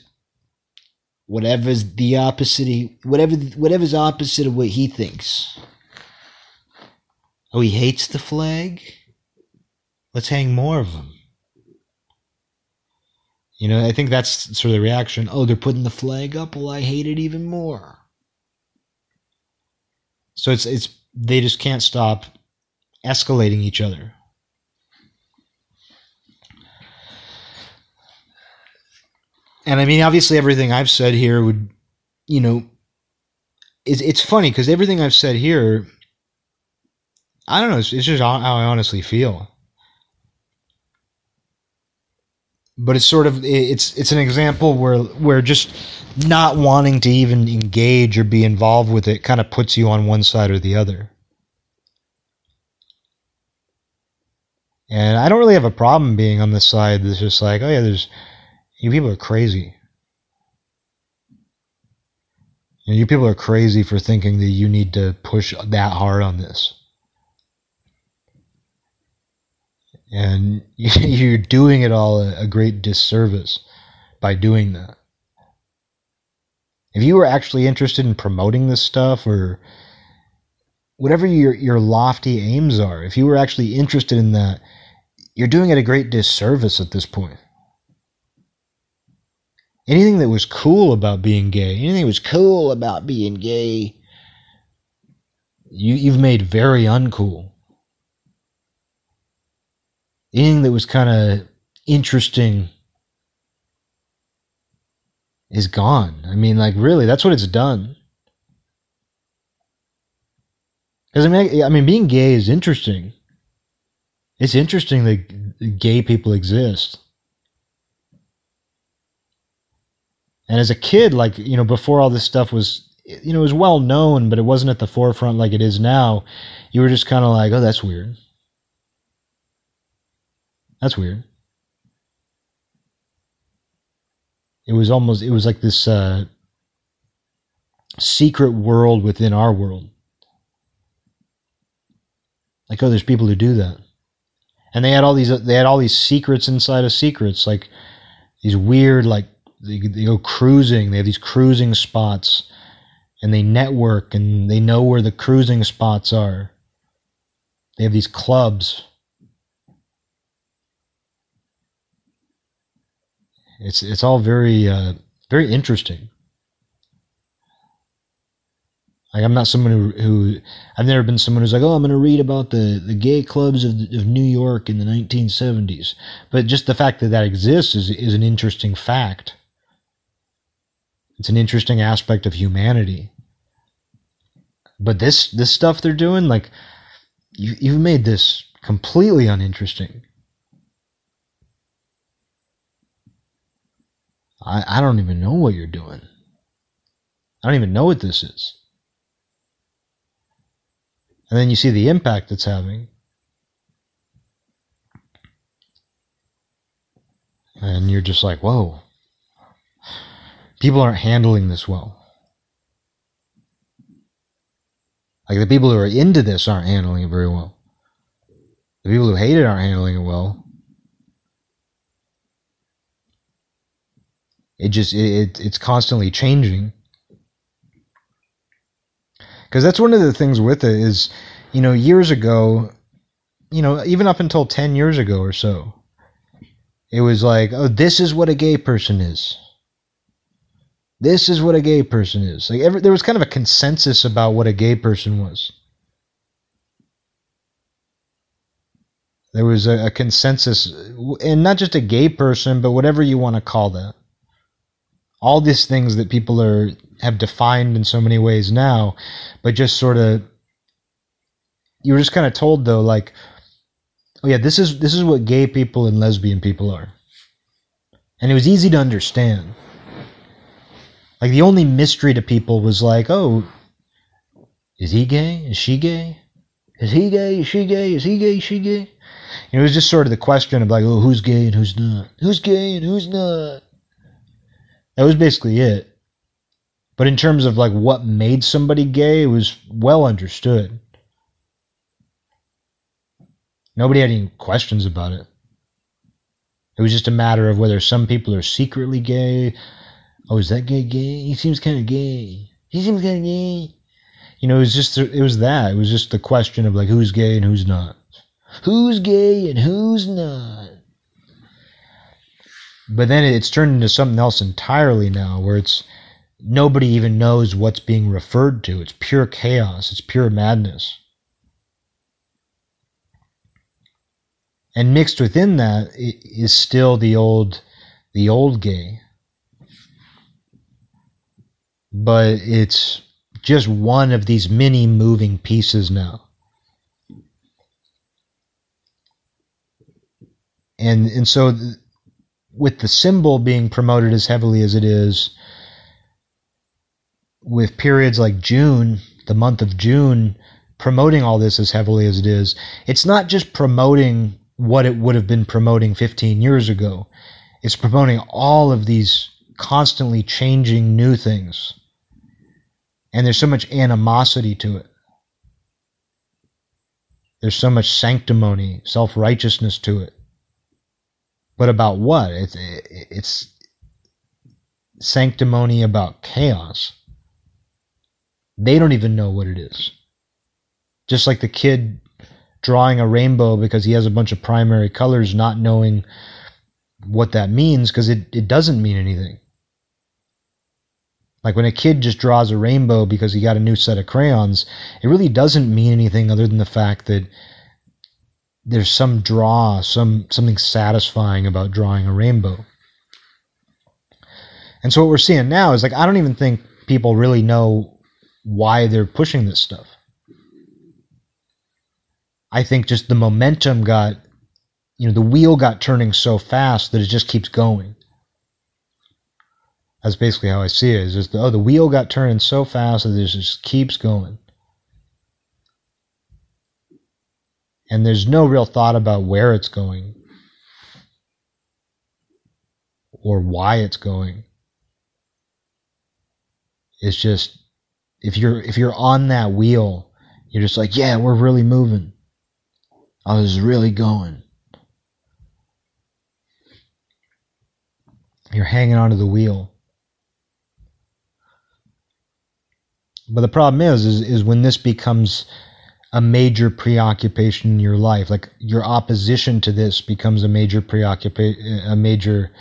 Speaker 1: whatever's the opposite whatever whatever's opposite of what he thinks oh he hates the flag let's hang more of them you know i think that's sort of the reaction oh they're putting the flag up well i hate it even more So it's it's they just can't stop escalating each other. And I mean, obviously, everything I've said here would, you know, it's it's funny because everything I've said here, I don't know, it's, it's just how I honestly feel. But it's sort of it's it's an example where where just not wanting to even engage or be involved with it kind of puts you on one side or the other. And I don't really have a problem being on the side that's just like, oh yeah, there's you people are crazy. And you people are crazy for thinking that you need to push that hard on this. And you're doing it all a great disservice by doing that. If you were actually interested in promoting this stuff or whatever your your lofty aims are, if you were actually interested in that, you're doing it a great disservice at this point. Anything that was cool about being gay, anything that was cool about being gay, you, you've made very uncool. Anything that was kind of interesting is gone. I mean, like, really, that's what it's done. Because I mean, I mean, being gay is interesting. It's interesting that gay people exist. And as a kid, like, you know, before all this stuff was, you know, it was well known, but it wasn't at the forefront like it is now, you were just kind of like, oh, that's weird. That's weird. It was almost, it was like this uh, secret world within our world. Like, oh, there's people who do that. And they had all these, they had all these secrets inside of secrets, like these weird, like, they, they go cruising. They have these cruising spots, and they network, and they know where the cruising spots are. They have these clubs. It's it's all very uh, very interesting. Like I'm not someone who, who I've never been someone who's like, oh, I'm going to read about the, the gay clubs of, of New York in the 1970s. But just the fact that that exists is is an interesting fact. It's an interesting aspect of humanity. But this this stuff they're doing, like you you've made this completely uninteresting. I, I don't even know what you're doing. I don't even know what this is. And then you see the impact it's having. And you're just like, whoa people aren't handling this well. Like the people who are into this aren't handling it very well. The people who hate it aren't handling it well. It just it, it it's constantly changing. Because that's one of the things with it is, you know, years ago, you know, even up until 10 years ago or so, it was like, oh, this is what a gay person is. This is what a gay person is. Like every, there was kind of a consensus about what a gay person was. There was a, a consensus, and not just a gay person, but whatever you want to call that. All these things that people are have defined in so many ways now, but just sort of you were just kind of told though, like, oh yeah, this is this is what gay people and lesbian people are, and it was easy to understand. Like the only mystery to people was like, oh, is he gay? Is she gay? Is he gay? Is she gay? Is he gay? Is she gay? And it was just sort of the question of like, oh, who's gay and who's not? Who's gay and who's not? That was basically it. But in terms of like what made somebody gay, it was well understood. Nobody had any questions about it. It was just a matter of whether some people are secretly gay, oh, is that guy gay? He seems kind of gay. He seems kind of gay. You know, it was just it was that. It was just the question of like who's gay and who's not. Who's gay and who's not. But then it's turned into something else entirely now, where it's nobody even knows what's being referred to. It's pure chaos, it's pure madness. And mixed within that is still the old the old gay. But it's just one of these many moving pieces now. And and so th- with the symbol being promoted as heavily as it is, with periods like June, the month of June, promoting all this as heavily as it is, it's not just promoting what it would have been promoting 15 years ago. It's promoting all of these constantly changing new things. And there's so much animosity to it. There's so much sanctimony, self righteousness to it. But about what? It's, it's sanctimony about chaos. They don't even know what it is. Just like the kid drawing a rainbow because he has a bunch of primary colors, not knowing what that means because it, it doesn't mean anything. Like when a kid just draws a rainbow because he got a new set of crayons, it really doesn't mean anything other than the fact that there's some draw, some something satisfying about drawing a rainbow. And so what we're seeing now is like I don't even think people really know why they're pushing this stuff. I think just the momentum got you know the wheel got turning so fast that it just keeps going. That's basically how I see it. Is just the, oh the wheel got turning so fast that it just keeps going. And there's no real thought about where it's going or why it's going. It's just if you're if you're on that wheel, you're just like, yeah, we're really moving. I was really going. You're hanging onto the wheel. But the problem is, is, is when this becomes a major preoccupation in your life. Like your opposition to this becomes a major preoccupation, a major,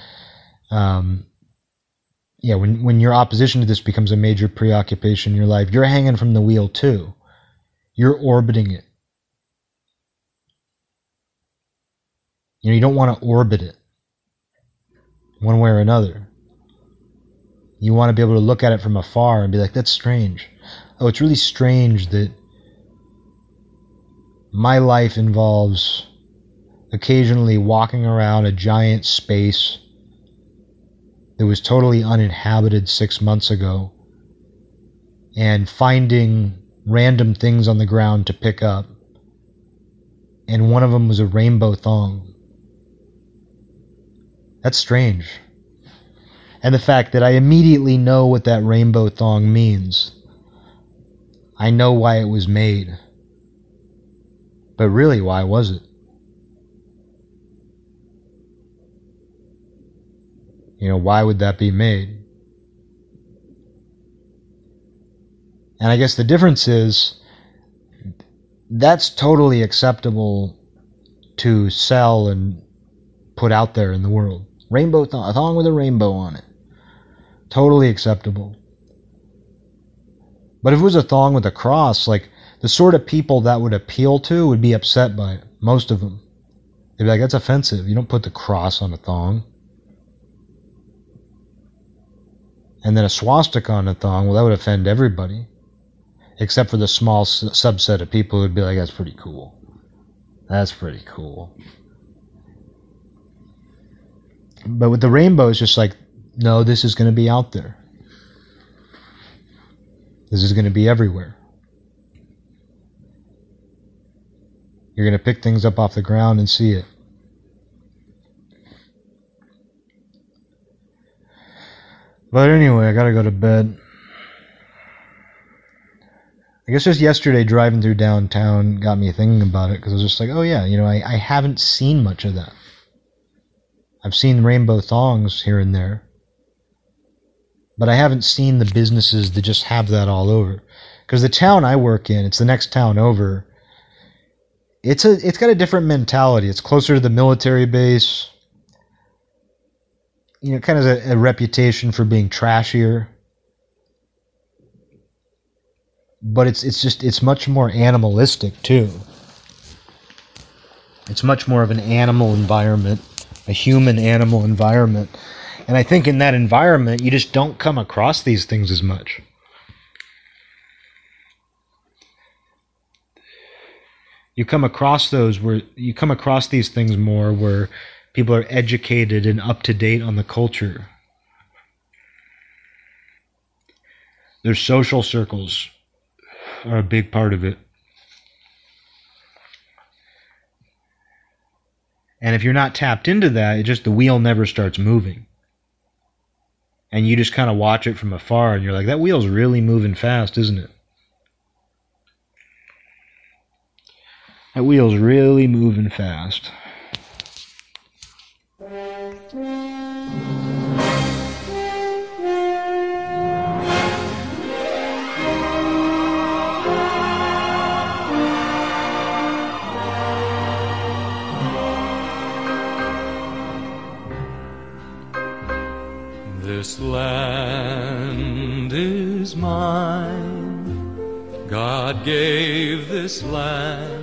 Speaker 1: um, yeah, when, when your opposition to this becomes a major preoccupation in your life, you're hanging from the wheel too. You're orbiting it. You know, you don't want to orbit it one way or another. You want to be able to look at it from afar and be like, that's strange. Oh, it's really strange that my life involves occasionally walking around a giant space that was totally uninhabited six months ago and finding random things on the ground to pick up. And one of them was a rainbow thong. That's strange. And the fact that I immediately know what that rainbow thong means. I know why it was made. But really, why was it? You know, why would that be made? And I guess the difference is that's totally acceptable to sell and put out there in the world. Rainbow thong, a thong with a rainbow on it. Totally acceptable. But if it was a thong with a cross, like the sort of people that would appeal to would be upset by it. Most of them. They'd be like, that's offensive. You don't put the cross on a thong. And then a swastika on a thong, well, that would offend everybody. Except for the small subset of people who'd be like, that's pretty cool. That's pretty cool. But with the rainbow, it's just like, no, this is going to be out there. This is going to be everywhere. You're going to pick things up off the ground and see it. But anyway, I got to go to bed. I guess just yesterday driving through downtown got me thinking about it because I was just like, oh yeah, you know, I, I haven't seen much of that. I've seen rainbow thongs here and there, but I haven't seen the businesses that just have that all over. Because the town I work in, it's the next town over, it's a it's got a different mentality. It's closer to the military base. You know, kind of a, a reputation for being trashier. but it's it's just it's much more animalistic too. It's much more of an animal environment, a human animal environment. And I think in that environment, you just don't come across these things as much. You come across those where you come across these things more where people are educated and up to date on the culture. Their social circles are a big part of it. And if you're not tapped into that, it just the wheel never starts moving. And you just kind of watch it from afar and you're like, that wheel's really moving fast, isn't it? That wheel's really moving fast.
Speaker 2: This land is mine. God gave this land